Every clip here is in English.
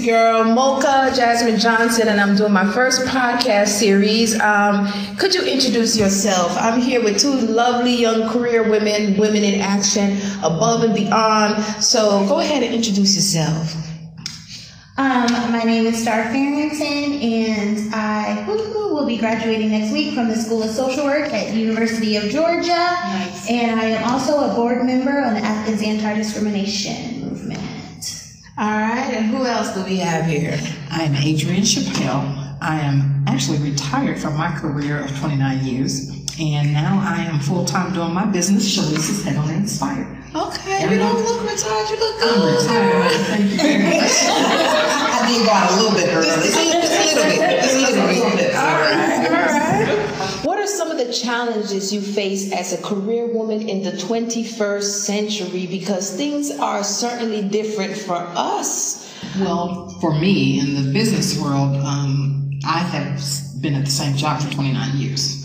your girl, Mocha Jasmine Johnson, and I'm doing my first podcast series. Um, could you introduce yourself? I'm here with two lovely young career women, women in action, above and beyond. So go ahead and introduce yourself. Um, my name is Star Farrington, and I will be graduating next week from the School of Social Work at University of Georgia. Nice. And I am also a board member on the Athens Anti-Discrimination Movement. All right, and who else do we have here? I'm Adrienne Chappelle. I am actually retired from my career of 29 years, and now I am full time doing my business, Shalice's Head On Inspired. Okay, you don't look retired. You look I'm retired. Thank you very much. I did go out a little bit early. Just a little bit. Just a little bit. All right. The challenges you face as a career woman in the 21st century? Because things are certainly different for us. Well, for me in the business world, um, I have been at the same job for 29 years,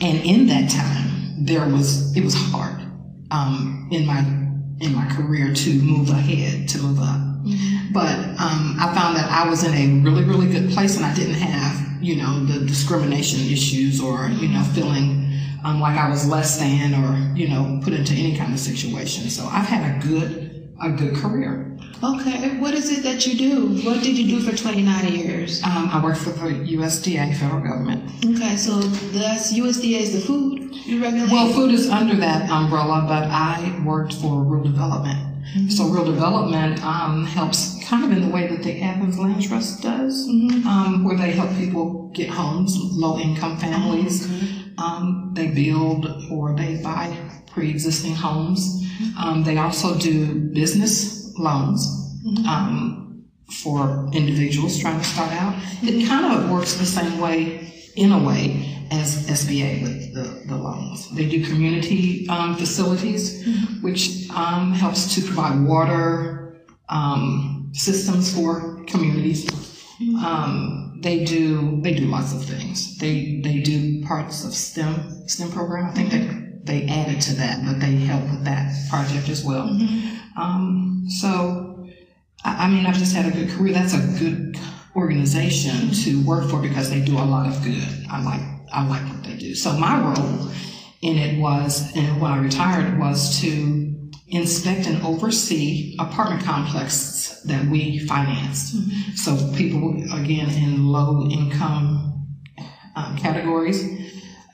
and in that time, there was it was hard um, in my in my career to move ahead, to move up. But um, I found that I was in a really, really good place, and I didn't have, you know, the discrimination issues or, you know, feeling um, like I was less than or, you know, put into any kind of situation. So I've had a good, a good career. Okay, what is it that you do? What did you do for 29 years? Um, I work for the USDA, federal government. Okay, so that's USDA is the food you regulate? Well, food is under that umbrella, but I worked for rural development. So rural development um, helps kind of in the way that the Athens Land Trust does, um, where they help people get homes, low income families. Um, they build or they buy pre-existing homes. Um, they also do business loans um, for individuals trying to start out. It kind of works the same way, in a way, as SBA with the, the loans. They do community um, facilities, which um, helps to provide water um, systems for communities. Um, they do they do lots of things. They they do parts of STEM STEM program. I think that they added to that, but they help with that project as well. Um, so I, I mean, I've just had a good career. That's a good organization to work for because they do a lot of good. I like I like what they do. So my role in it was, and when I retired, was to inspect and oversee apartment complexes that we financed. So people, again, in low income um, categories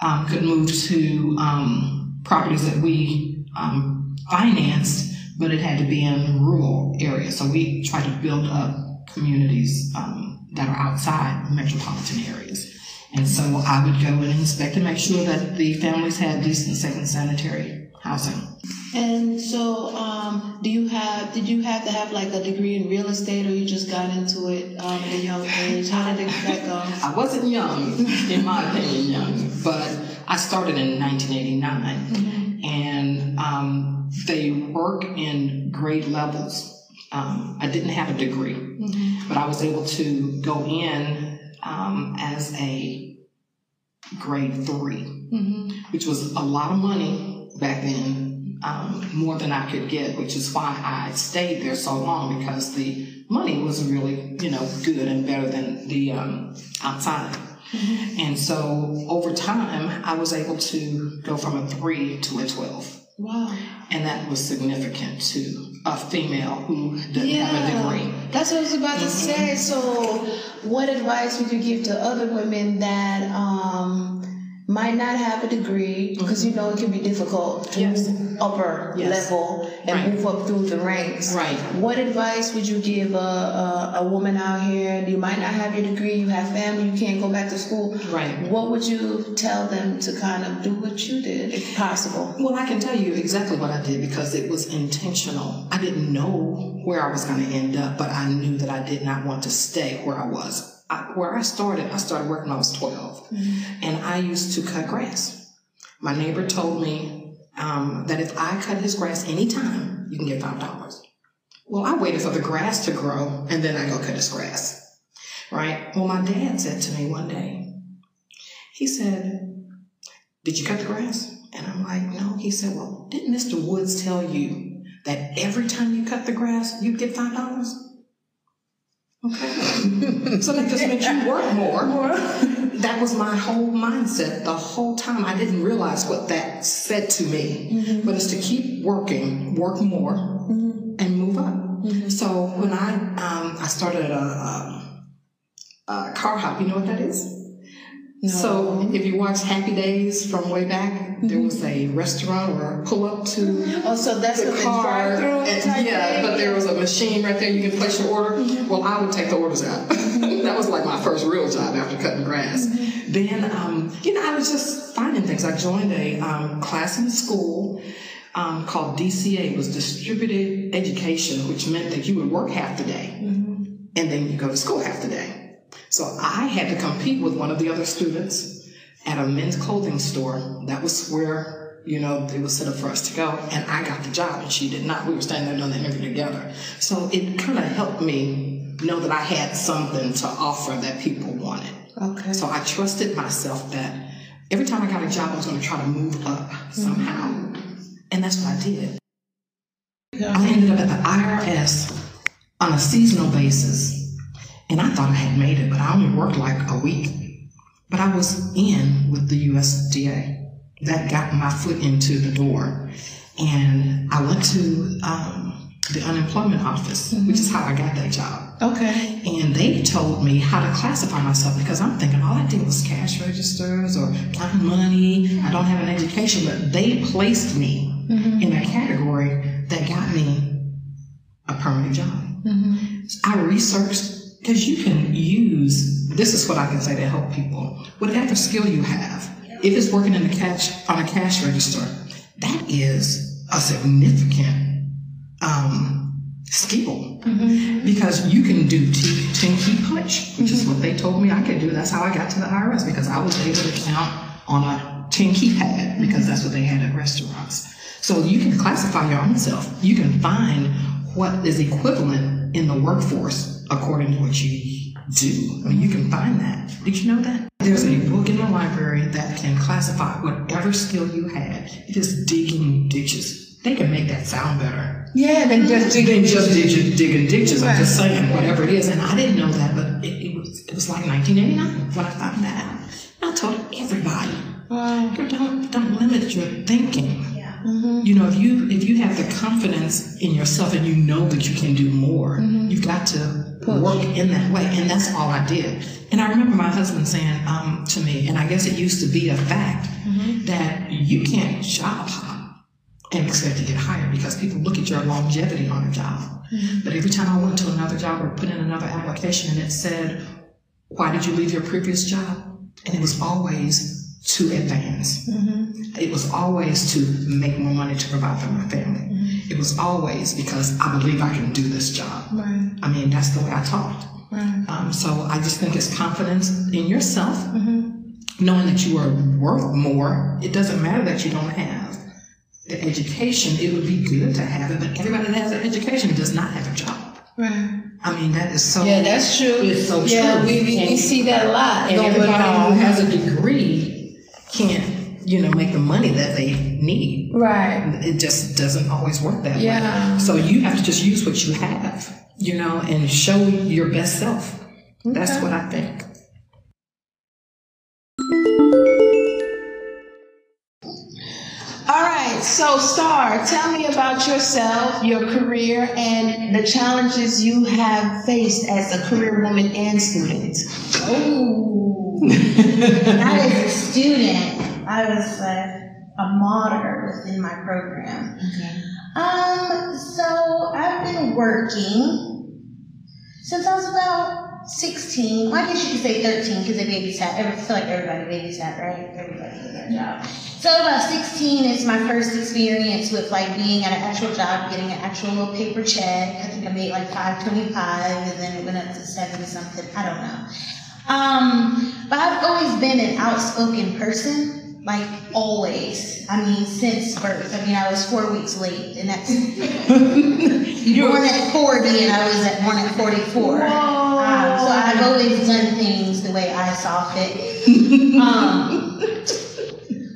um, could move to um, properties that we um, financed, but it had to be in rural areas. So we try to build up communities um, that are outside metropolitan areas. And so I would go and inspect and make sure that the families had decent, safe, and sanitary housing. And so, um, do you have? Did you have to have like a degree in real estate, or you just got into it um, at a young age? How did that go? I wasn't young, in my opinion, young, but I started in 1989, and um, they work in grade levels. Um, I didn't have a degree, but I was able to go in um, as a grade 3 which was a lot of money back then, um, more than I could get, which is why I stayed there so long because the money was really, you know, good and better than the um, outside. And so over time, I was able to go from a three to a 12. Wow. And that was significant to a female who didn't have a degree. That's what I was about to say. So, what advice would you give to other women that um, might not have a degree? Because you mm-hmm. know it can be difficult to Yes. move upper Yes. level and Right. move up through the ranks. Right. What advice would you give a, a, a woman out here? You might not have your degree, you have family, you can't go back to school. Right. What would you tell them to kind of do what you did, if possible? Well, I can tell you exactly what I did because it was intentional. I didn't know where I was going to end up, but I knew that I did not want to stay where I was. I, where I started, I started working when I was 12, and I used to cut grass. My neighbor told me um, that if I cut his grass anytime, you can get $5. Well, I waited for the grass to grow, and then I go cut his grass. Right? Well, my dad said to me one day, he said, did you cut the grass? And I'm like, no. He said, well, didn't Mr. Woods tell you that every time you cut the grass, you get $5? Okay. so that just meant you work more. That was my whole mindset the whole time. I didn't realize what that said to me. Mm-hmm. But it's to keep working, work more, mm-hmm. and move up. Mm-hmm. So when I um, I started a, a, a car hop, you know what that is? No. So if you watch Happy Days from way back, mm-hmm. there was a restaurant or a pull up to oh, so that's the car. And, yeah, but there was a machine right there. You can place your order. Mm-hmm. Well, I would take the orders out. that was like my first real job after cutting grass. Mm-hmm. Then, um, you know, I was just finding things. I joined a um, class in school. Um, called DCA it was distributed education, which meant that you would work half the day mm-hmm. and then you go to school half the day. So I had to compete with one of the other students at a men's clothing store. That was where, you know, it was set up for us to go. And I got the job and she did not. We were standing there doing the interview together. So it kind of helped me know that I had something to offer that people wanted. Okay. So I trusted myself that every time I got a job, I was going to try to move up somehow. Mm-hmm. And that's what I did. Yeah. I ended up at the IRS on a seasonal basis and I thought I had made it, but I only worked like a week. But I was in with the USDA. That got my foot into the door. And I went to um, the unemployment office, mm-hmm. which is how I got that job. Okay. And they told me how to classify myself because I'm thinking all I did was cash registers or count money. I don't have an education, but they placed me mm-hmm. in a category that got me a permanent job. Mm-hmm. I researched because you can use, this is what I can say to help people. Whatever skill you have, if it's working in a cash, on a cash register, that is a significant um, skill. Mm-hmm. Because you can do 10 key punch, which mm-hmm. is what they told me I could do. That's how I got to the IRS because I was able to count on a 10 key pad because that's what they had at restaurants. So you can classify your own self. You can find what is equivalent in the workforce according to what you do. I mean, you can find that. Did you know that? There's a book in the library that can classify whatever skill you had. It is digging ditches. They can make that sound better. Yeah, than just digging than just digging, digging ditches. Right. I'm just saying, whatever it is. And I didn't know that, but it, it was it was like 1989 when I found that out. I told everybody, wow. don't don't limit your thinking. Mm-hmm. You know, if you if you have the confidence in yourself and you know that you can do more, mm-hmm. you've got to Push. work in that way. And that's all I did. And I remember my husband saying um, to me, and I guess it used to be a fact, mm-hmm. that you can't job hop and expect to get hired because people look at your longevity on a job. Mm-hmm. But every time I went to another job or put in another application and it said, Why did you leave your previous job? And it was always to advance. Mm-hmm. It was always to make more money to provide for my family. Mm-hmm. It was always because I believe I can do this job. Right. I mean, that's the way I talked. Right. Um, so I just think it's confidence in yourself, mm-hmm. knowing that you are worth more. It doesn't matter that you don't have the education. It would be good to have it, but everybody that has an education does not have a job. Right. I mean, that is so. Yeah, that's true. It's so yeah, true. we, we, we see that a lot. And everybody who has a degree can't, you know, make the money that they need. Right. It just doesn't always work that yeah. way. So you have to just use what you have, you know, and show your best self. Okay. That's what I think. All right, so Star, tell me about yourself, your career, and the challenges you have faced as a career woman and student. Oh. as a student, I was a, a moderator within my program. Okay. Um, so I've been working since I was about 16. Well, I guess you could say 13 because they babysat. I feel like everybody babysat, right? Everybody did that job. So about 16 is my first experience with like being at an actual job, getting an actual little paper check. I think I made like 525 and then it went up to seven something. I don't know. Um, but I've always been an outspoken person, like always. I mean, since birth. I mean, I was four weeks late, and that's you born at 40, and I was at born at 44. Um, so I've always done things the way I saw fit. um,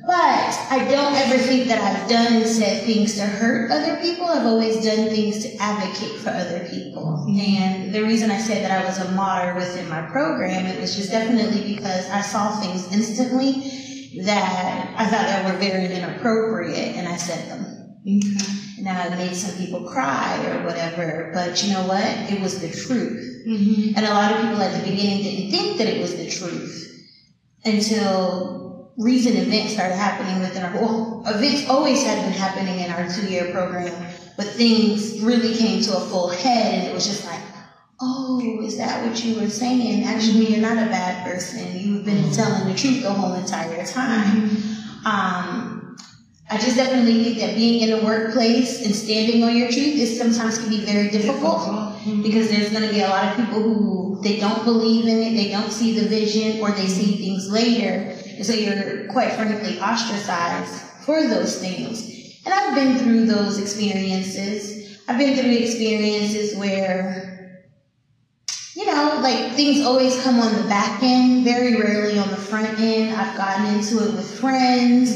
but I don't ever think that I've done and said things to hurt other people. I've always done things to advocate for other people. And the reason I said that I was a martyr within my program, it was just definitely because I saw things instantly that I thought that were very inappropriate and I said them. Okay. Now it made some people cry or whatever, but you know what? It was the truth. Mm-hmm. And a lot of people at the beginning didn't think that it was the truth until recent events started happening within our, well, events always had been happening in our two year program, but things really came to a full head and it was just like, oh, is that what you were saying? Actually, you're not a bad person. You've been mm-hmm. telling the truth the whole entire time. Mm-hmm. Um, I just definitely think that being in a workplace and standing on your truth is sometimes can be very difficult mm-hmm. because there's going to be a lot of people who they don't believe in it, they don't see the vision, or they see things later, and so you're quite frankly ostracized for those things. And I've been through those experiences. I've been through experiences where, you know, like things always come on the back end, very rarely on the front end. I've gotten into it with friends.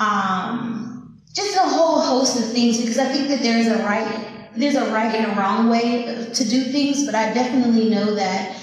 Um, just a whole host of things because I think that there's a right there's a right and a wrong way to do things, but I definitely know that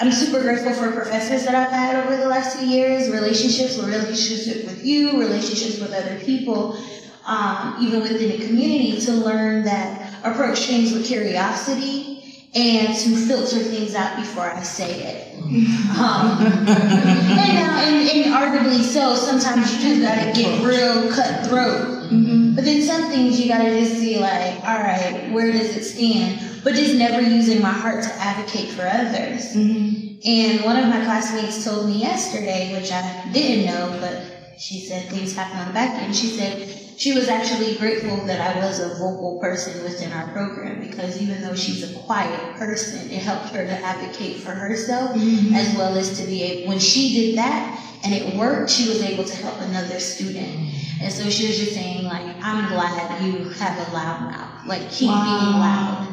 I'm super grateful for professors that I've had over the last two years, relationships, relationships with you, relationships with other people, um, even within the community, to learn that approach things with curiosity and to filter things out before I say it. Mm. Um, and, now, and, and arguably so, sometimes you do gotta get real cutthroat. Mm-hmm. But then some things you gotta just see, like, all right, where does it stand? But just never using my heart to advocate for others. Mm-hmm. And one of my classmates told me yesterday, which I didn't know, but she said things happen on the back end. She said she was actually grateful that I was a vocal person within our program because even though she's a quiet person, it helped her to advocate for herself mm-hmm. as well as to be able, when she did that and it worked, she was able to help another student. And so she was just saying like, I'm glad you have a loud mouth. Like keep being loud.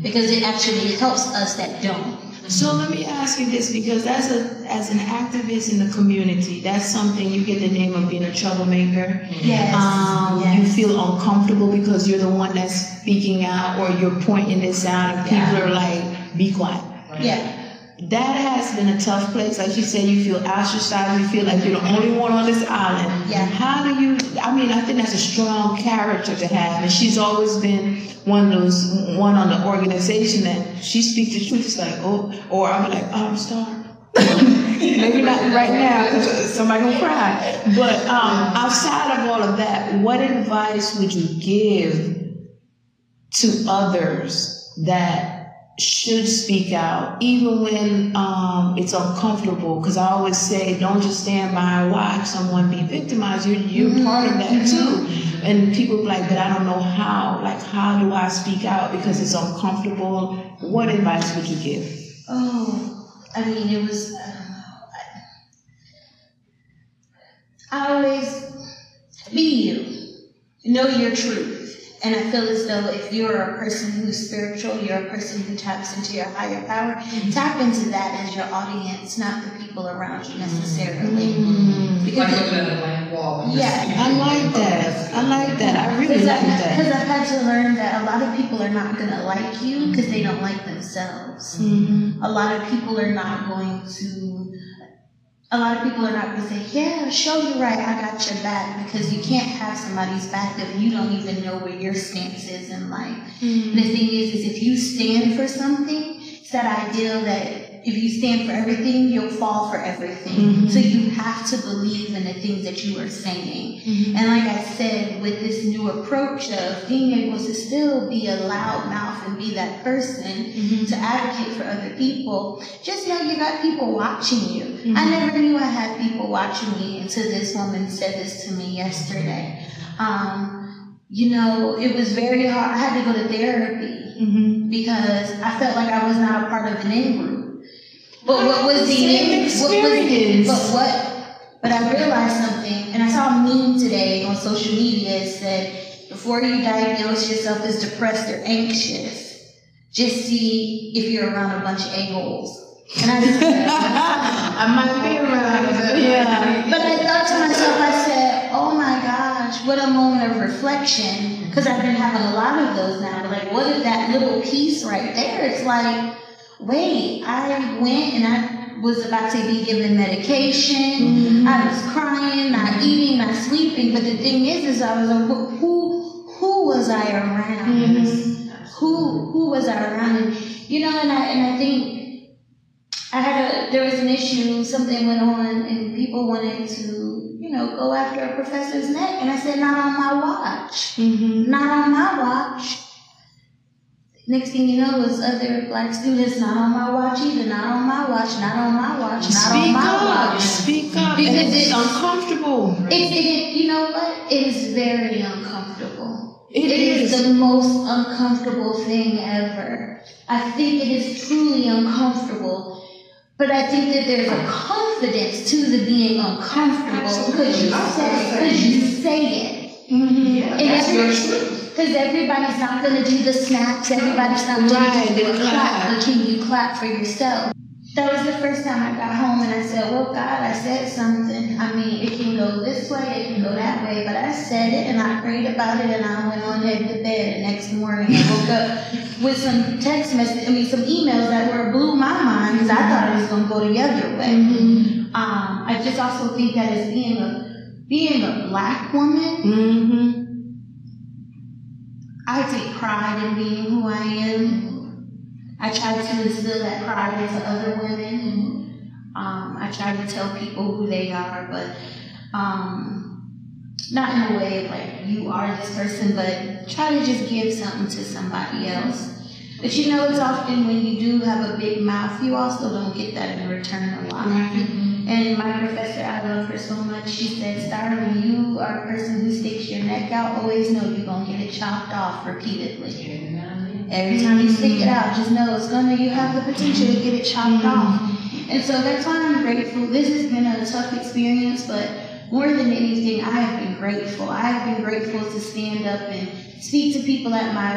Because it actually helps us that don't. So let me ask you this, because as a as an activist in the community, that's something you get the name of being a troublemaker. Yes. Um, yes. You feel uncomfortable because you're the one that's speaking out, or you're pointing this out, and people Yeah. are like, "Be quiet." Yeah. That has been a tough place. Like you said, you feel ostracized. You feel like you're the only one on this island. Yeah. How do you? I mean, I think that's a strong character to have, and she's always been one of those one on the organization that she speaks the truth. It's like, oh, or I'll be like, oh, I'm sorry. Maybe not right now because somebody gonna cry. But um, outside of all of that, what advice would you give to others that should speak out, even when um, it's uncomfortable. Because I always say, don't just stand by and watch someone be victimized. You're, you're mm-hmm. part of that mm-hmm. too. And people be like, but I don't know how. Like, how do I speak out because it's uncomfortable? What advice would you give? Oh, I mean, it was. I don't know. I, I always be you. Know your truth. And I feel as though if you're a person who's spiritual, you're a person who taps into your higher power, mm-hmm. tap into that as your audience, not the people around you necessarily. Mm-hmm. Mm-hmm. Because Like it- looking at a blank wall. Yeah. I like that. I like that. I really like I've, that. 'cause I've had to learn that a lot of people are not going to like you because they don't like themselves. Mhm. A lot of people are not going to, a lot of people are not going to say, yeah, show you right, I got your back because you can't have somebody's back if you don't even know where your stance is in life. And the thing is, is if you stand for something, it's that ideal that if you stand for everything, you'll fall for everything. So you have to believe in the things that you are saying. And like I said, with this new approach of being able to still be a loud mouth and be that person to advocate for other people, just know you got people watching you. I never knew I had people watching me until this woman said this to me yesterday. Um, you know, it was very hard. I had to go to therapy Mhm. because I felt like I was not a part of an in group. But what was the Same what was experience. but what but I realized something and I saw a meme today on social media it said before you diagnose yourself as depressed or anxious, just see if you're around a bunch of a-holes. And I just I might be around. Yeah. but I thought to myself, I said, oh my gosh, what a moment of reflection because I've been having a lot of those now. But like, what is that little piece right there? It's like, wait, I went and I was about to be given medication. I was crying, not eating, not sleeping. But the thing is, is I was like, who, who was I around? Who, who was I around? You know, and I, and I think I had a, there was an issue, something went on, and people wanted to, you know, go after a professor's neck. And I said, not on my watch. Mm-hmm. Not on my watch. Next thing you know, was other black students, not on my watch either, not on my watch, not on my watch, not on Speak my up. watch. Speak up. Because and it's, it's- uncomfortable. It, it, you know what? It is very uncomfortable. It it is. is. the most uncomfortable thing ever. I think it is truly uncomfortable. But I think that there's a confidence to the being uncomfortable because you say because you say it. Yeah, And that's your truth. Because everybody's not going to do the snaps, everybody's not going Right, to do the clap, but can you clap for yourself? That was the first time I got home and I said, Well, God, I said something. I mean, it can go this way, it can go that way, but I said it and I prayed about it and I went on head to bed. And next morning I woke up with some text messages, I mean, some emails that were blew my mind because I thought it was going to go the other way. Mm-hmm. Um, I just also think that as being a being a black woman, Mm-hmm. I take pride in being who I am. I try to instill that pride into other women. Um, I try to tell people who they are, but um, not in a way of like you are this person, but try to just give something to somebody else. But you know, it's often when you do have a big mouth, you also don't get that in return a lot. Right. And my professor, I love her so much. She said, Star, when you are a person who sticks your neck out, always know you're gonna get it chopped off repeatedly. Every time you stick it out, just know it's gonna you have the potential to get it chopped off. And so that's why I'm grateful. This has been a tough experience, but more than anything, I have been grateful. I have been grateful to stand up and speak to people at my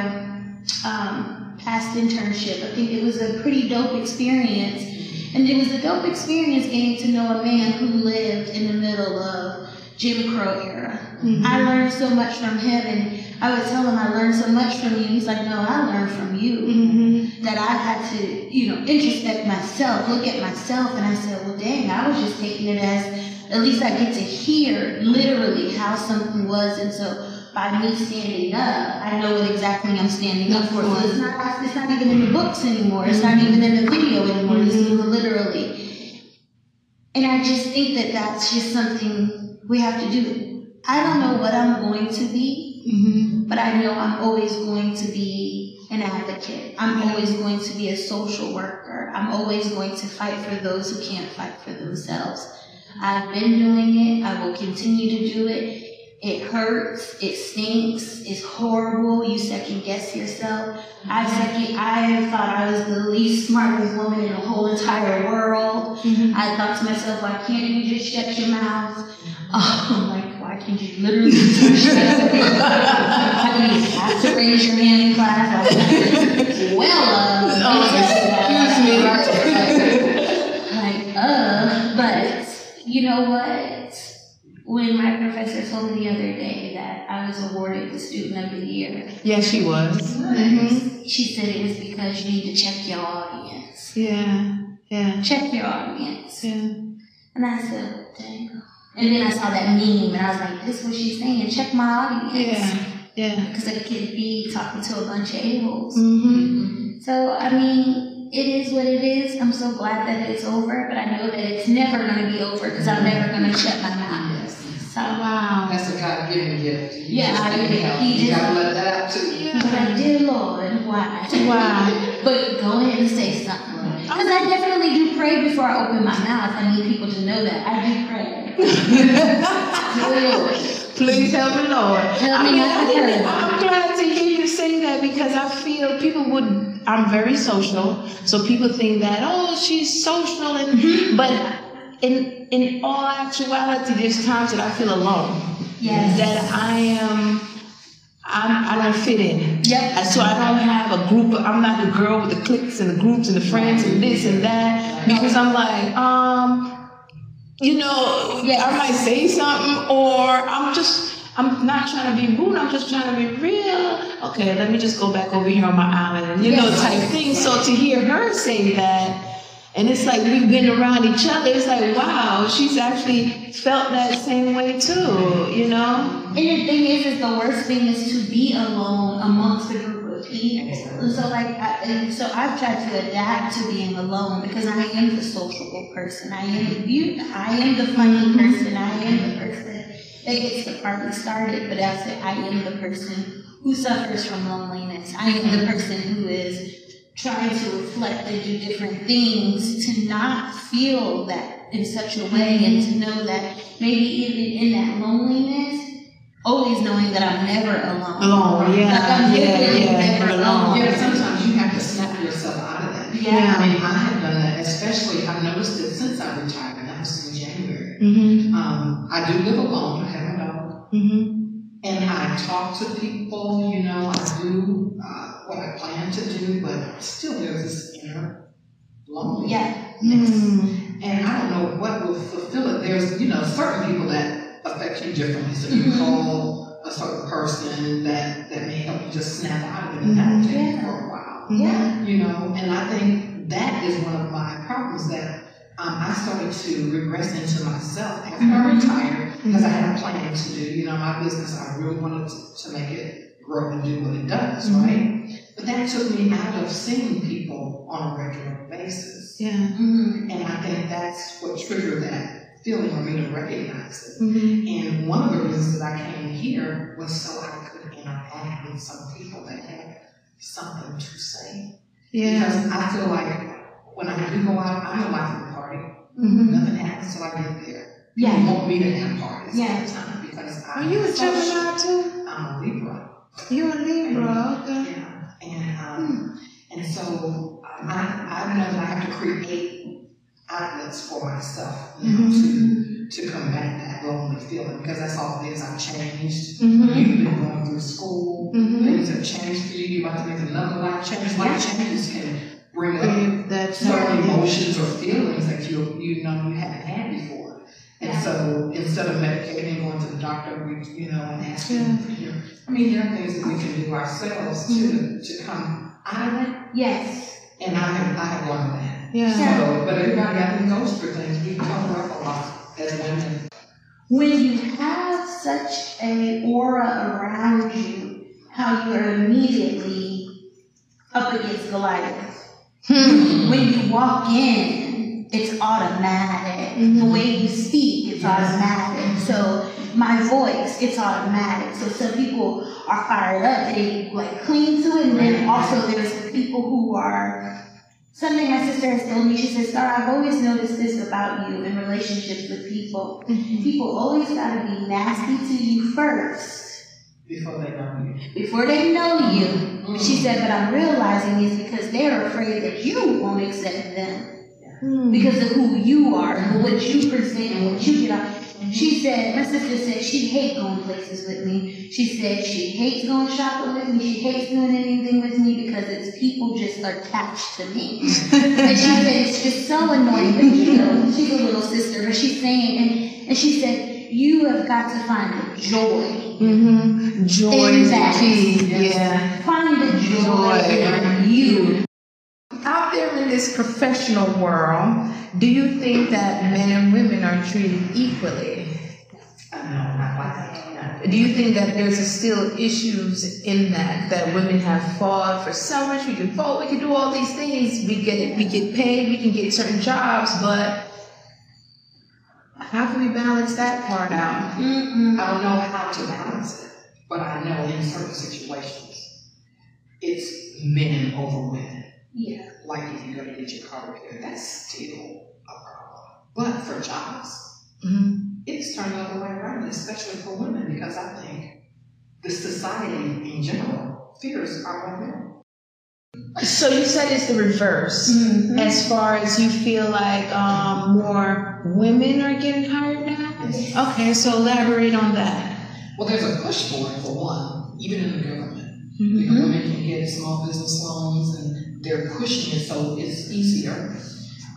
um, past internship. I think it was a pretty dope experience. And it was a dope experience getting to know a man who lived in the middle of Jim Crow era. I learned so much from him, and I would tell him I learned so much from you. He's like, No, I learned from you. Mm-hmm. That I had to, you know, introspect myself, look at myself, and I said, Well, dang, I was just taking it as at least I get to hear literally how something was, and so by me standing up, I know what exactly I'm standing up for. So it's not, it's not even in the books anymore. It's not mm-hmm. even in the video anymore. This is mm-hmm. literally. And I just think that that's just something we have to do. I don't know what I'm going to be, Mm-hmm. but I know I'm always going to be an advocate. I'm mm-hmm. always going to be a social worker. I'm always going to fight for those who can't fight for themselves. I've been doing it. I will continue to do it. It hurts. It stinks. It's horrible. You second guess yourself. I second. I thought I was the least smartest woman in the whole entire world. I thought to myself, why can't you just shut your mouth? Um, like, why can't you literally just shut up? Why do you have to raise your hand in class? Like, well, uh, like, uh, but you know what? When my professor told me the other day that I was awarded the Student of the Year, Yes, she was. Mm-hmm. she said it was because you need to check your audience. Yeah. Yeah. Check your audience. Yeah. And I said, dang. And then I saw that meme and I was like, this is what she's saying. Check my audience. Yeah. Yeah. Because I could be talking to a bunch of a-holes. Mm-hmm. So, I mean, it is what it is. I'm so glad that it's over, but I know that it's never going to be over because I'm never going to shut my mouth. So, Wow. That's a God given gift. You Yeah, just I can't did. help. He You just- gotta let that out too. but I dear Lord, why? Why? But go ahead and say something. Because I definitely do pray before I open my mouth. I need people to know that. I do pray. Dear Lord. Please help me, Lord. Help me I mean, not to I hurt. I'm glad to hear you say that because I feel people would. I'm very social, so people think that oh, she's social, and mm-hmm. but in in all actuality, there's times that I feel alone. Yes. That I am. I'm, I don't fit in. Yep. So I don't have a group. Of, I'm not the girl with the cliques and the groups and the friends and this and that because I'm like, um, you know, Yes. I might say something or I'm just I'm not trying to be rude. I'm just trying to be real. Okay, let me just go back over here on my island, and you know, type thing. So to hear her say that. And it's like we've been around each other. It's like, wow, she's actually felt that same way too, you know? And the thing is, is the worst thing is to be alone amongst a group of people. So, like, I, and so I've tried to adapt to being alone because I am the sociable person. I am you. I am the funny person. I am the person that gets the party started. But I said, I am the person who suffers from loneliness. I am the person who is trying to reflect and do different things to not feel that in such a way and to know that maybe even in that loneliness, always knowing that I'm never alone. Alone, yeah, Like I'm yeah, literally yeah, never alone. alone. Yeah, sometimes you have to snap yourself out of that. Yeah. I mean, I have done that, especially, I've noticed it since I retired, and that was in January. Mm-hmm. Um, I do live alone, I have a dog, Mm-hmm. And I talk to people, you know, I do, uh, what I plan to do, but still there's this inner loneliness. Yeah. Mm-hmm. And I don't know what will fulfill it. There's, you know, certain people that affect you differently. So you Mhm. call a certain person that, that may help you just snap out of it and that'll take you Yeah. for a while. Yeah. You know, and I think that is one of my problems that um, I started to regress into myself after I Mhm. retired because I had a plan to do, you know, my business. I really wanted to, to make it grow and do what it does, Mhm. right? But that took me out of seeing people on a regular basis. Yeah. Mm-hmm. And I think that's what triggered that feeling for me to recognize it. Mm-hmm. And one of the reasons that I came here was so I could interact with some people that had something to say. Yeah. Because I feel like when I do go out, I'm a life of the party. Mm-hmm. Nothing happens till I get there. Yeah. Want me to have parties Yeah. time because I Are you a Gemini too? I'm a Libra. You're a Libra, okay. Yeah, and um, and so I I know that I have to create outlets for myself you know, to to combat that lonely feeling because that's all it is. I've changed. Mm-hmm. You've been going through school. Mm-hmm. Things have changed for you. You're about to make another life change. Life changes can bring up certain emotions or feelings that you you know you haven't had before. And so instead of medicating, and going to the doctor, we you know and asking Yeah. I mean there are things that we can do ourselves to to come out of it. Yes. And I have I have learned that. Yeah. So, but everybody I think goes through things. We cover up a lot as women. When you have such a aura around you, how you are immediately up against Goliath. Hmm. When you walk in, it's automatic. The Mhm. way you speak, it's automatic. So my voice, it's automatic. So some people are fired up, they like cling to it, and then also there's people who are. Something my sister has told me, she says, Star, I've always noticed this about you in relationships with people. People always gotta be nasty to you first Before they know you. before they know you. She said, but I'm realizing it's because they're afraid that you won't accept them Hmm. because of who you are and what you present and what you get out. She said, my sister said she hates going places with me. She said she hates going shopping with me. She hates doing anything with me because it's people just attached to me. and she said it's just so annoying. But you know, she's a little sister, but she's saying, and, and she said, you have got to find the joy. Mm-hmm. Joy is the key. Yeah. Find the joy, Joy. in you. Out there in this professional world, do you think that men and women are treated equally? I not like. Do you think that there's still issues in that that women have fought for so much? We can vote, we can do all these things. We get we get paid, we can get certain jobs, but how can we balance that part out? Mm-mm. I don't know how to balance it, but I know in certain situations, it's men over women. Yeah. Like if you go to get your car repaired, that's still a problem. But for jobs, hmm it's turned the other way around, especially for women, because I think the society in general fears our women. So you said it's the reverse. Mm-hmm. As far as you feel like um, more women are getting hired now? Okay, so elaborate on that. Well, there's a push for it, for one, even in the government. You Mm-hmm. know, women can get small business loans and they're pushing it so it's easier.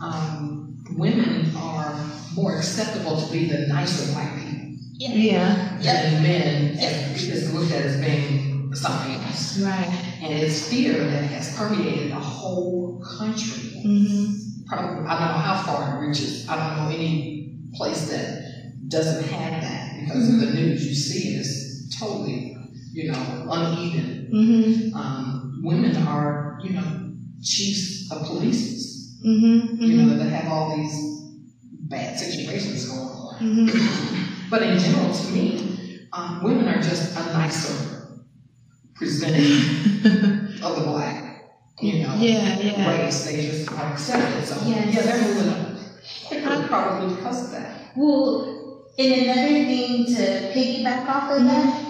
Um, women are more acceptable to be the nicer white people. Yeah. And men is looked at as being something else. Right. And it's fear that has permeated the whole country. Mm-hmm. Probably, I don't know how far it reaches. I don't know any place that doesn't have that because of the news. You see it is totally, you know, uneven. Mm-hmm. Um, women are, you know, chiefs of police, Mm-hmm. you know, that have all these bad situations going on. Mm-hmm. But in general, to me, um, women are just a nicer presenting of the black, you know, Yeah, yeah. race. They just are accepted. So Yes. yeah, they're moving up. And probably because of that. Well, and another thing to piggyback off of that,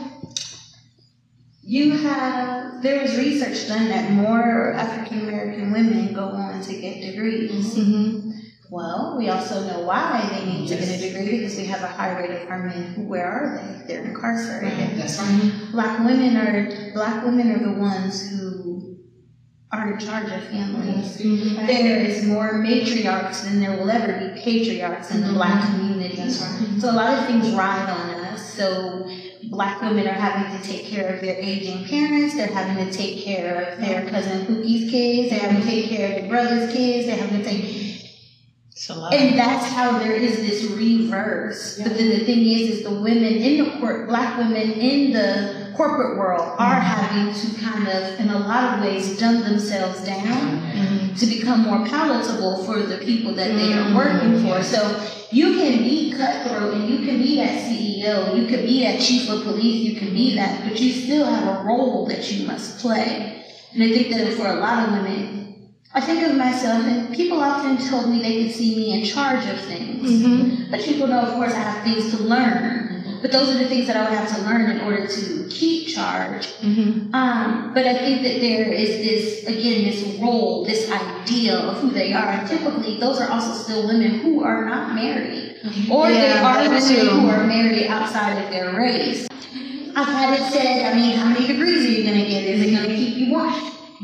you have there's research done that more African American women go on to get degrees. Mm-hmm. Well, we also know why they need to get a degree because we have a high rate of our men. who- Where are they? They're incarcerated. That's right. Black women are black women are the ones who are in charge of families. There is more matriarchs than there will ever be patriarchs in the black community. Right. So a lot of things ride on us. So black women are having to take care of their aging parents. They're having to take care of their cousin Pookie's kids. They're having to take care of their brother's kids. They're having to take It's a lot. and that's how there is this reverse. But then the thing is, is the women in the court, black women in the corporate world are having to kind of, in a lot of ways, dumb themselves down Mm-hmm. to become more palatable for the people that they are working for. So you can be cutthroat and you can be that CEO, you can be that chief of police, you can be that, but you still have a role that you must play. And I think that for a lot of women, I think of myself, and people often told me they could see me in charge of things. Mm-hmm. But people know, of course, I have things to learn. But those are the things that I would have to learn in order to keep charge. Mm-hmm. Um, but I think that there is this, again, this role, this idea of who they are. And typically, those are also still women who are not married. Or they are women too. who are married outside of their race. I've had it said, I mean, how many degrees are you going to get? Is it going to keep you warm?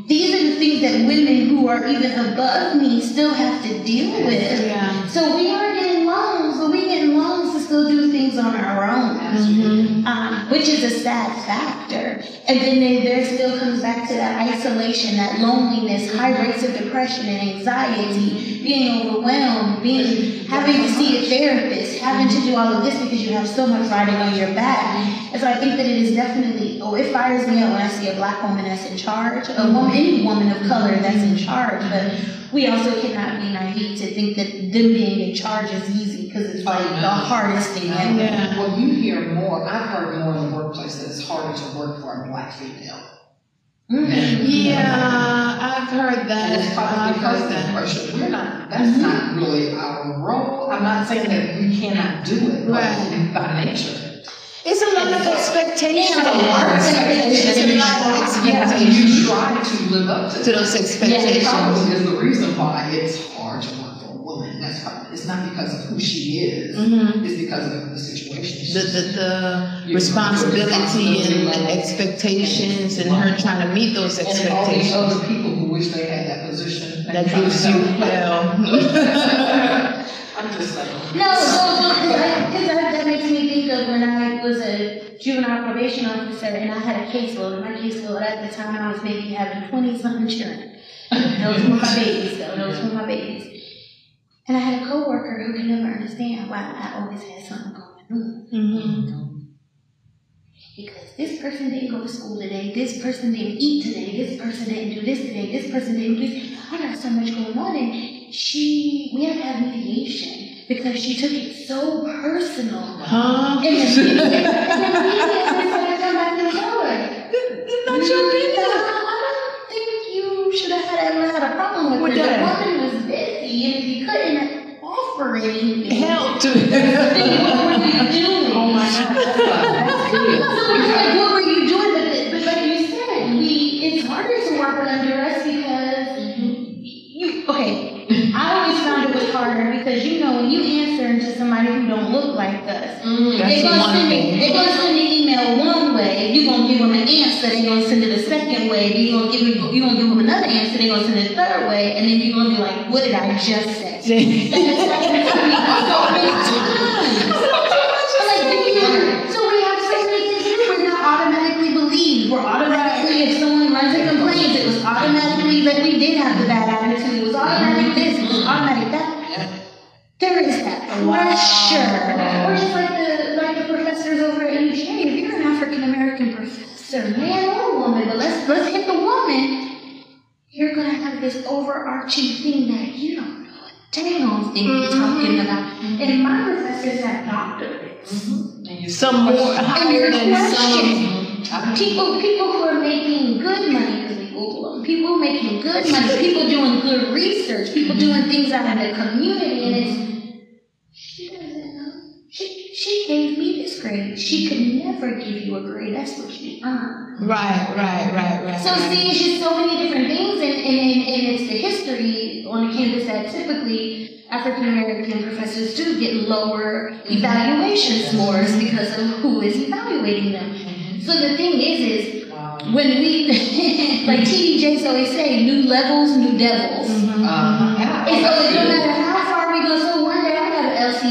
These are the things that women who are even above me still have to deal with. Yeah. So we are getting loans, but we getting loans to still do things on our own Mm-hmm. um, which is a sad factor. And then there, there still comes back to that isolation, that loneliness, high rates of depression and anxiety, being overwhelmed, being having to see a therapist, having to do all of this because you have so much riding on your back. And so I think that it is definitely, oh, it fires me up when I see a black woman that's in charge, a woman, any woman of color that's in charge. But we also cannot be naive to think that them being in charge is easy because it's like the hardest thing ever. Yeah. Well, you hear more, I've heard more in the workplace that it's harder to work for a black female. Mm. Yeah, I've heard And that. it's probably because heard of the that. pressure. We're not, that's not really our role. I'm not saying that we cannot do it, but Right. by nature. It's a lot of expectations. Lot of lot of Yeah, and you try to live up to To those That expectations. probably is the reason why it's hard to work for a woman. That's probably, it's not because of who she is. Mm-hmm. It's because of the situation. The, the, the You- responsibility and expectations and her trying to meet those And then all these other people who wish they had that position. That gives you hell. I'm just saying. No, because that, that makes me think of when I was a juvenile probation officer and I had a caseload. My caseload at the time I was maybe having 20 something children. Those were my babies, though. Those were my babies. And I had a coworker who could never understand why I always had something going on. Mm-hmm. Because this person didn't go to school today, this person didn't eat today, this person didn't do this today, this person didn't do this. I got so much going on, and she, we had to have mediation because she took it so personal. Huh? And then, and then mediation said, come back and tell her. It's not your business. I don't think you should have had, ever had a problem with, With her. that. The woman was busy, and if you couldn't offer anything, Help to what were you doing? Oh my God. That's good. So it's like, what were you doing? But, but like you said, we it's harder to work under us because look like us. Mm, they're going to send me, they're gonna send an email one way. You're going to give them an answer. They're going to send it a second way. You're going to give them, you're going to give them another answer. They're going to send it a third way. And then you're going to be like, what did I just say? So we have so many computers now. automatically, if someone runs and complains, it was automatically that we did have the bad attitude. It was automatic this, it was automatic that. There is that pressure. Overarching thing that you don't know a damn thing you're talking about. And my professors have doctorates. And you Some more higher than some. people, people who are making good money, because we Google them, people making good money, people doing good research, people doing things out in the community, and it's, she doesn't know. She, she gave me this grade. She could never give you a grade. That's what you earn. Right, right, right, right. So right. see, it's just so many different things, and, and, and, it's the history on campus that typically African American professors do get lower mm-hmm. evaluation scores because of who is evaluating them. Mm-hmm. So the thing is, is when we, like TD Jakes always say, new levels, new devils. Uh, yeah. And so it matter how far we go. So one day I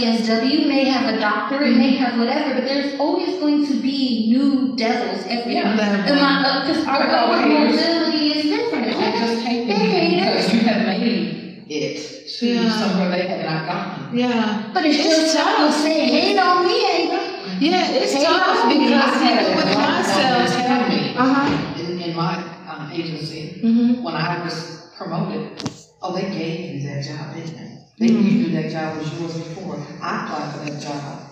LCSW, may have a doctorate, may have whatever, but there's always going to be new devils every Yeah. Because our But mobility is different. They just hate They it. because you have made it to Yeah. somewhere they have not gotten. Yeah. But it's, just tough to tough. say, hate on me, ain't? Yeah, it's tough I because had even a with myself. tell me Uh huh. in, in my um, agency Mm-hmm. when I was promoted, oh, they gave you that job, didn't they? They mm. you do that job was yours before. I applied for that job.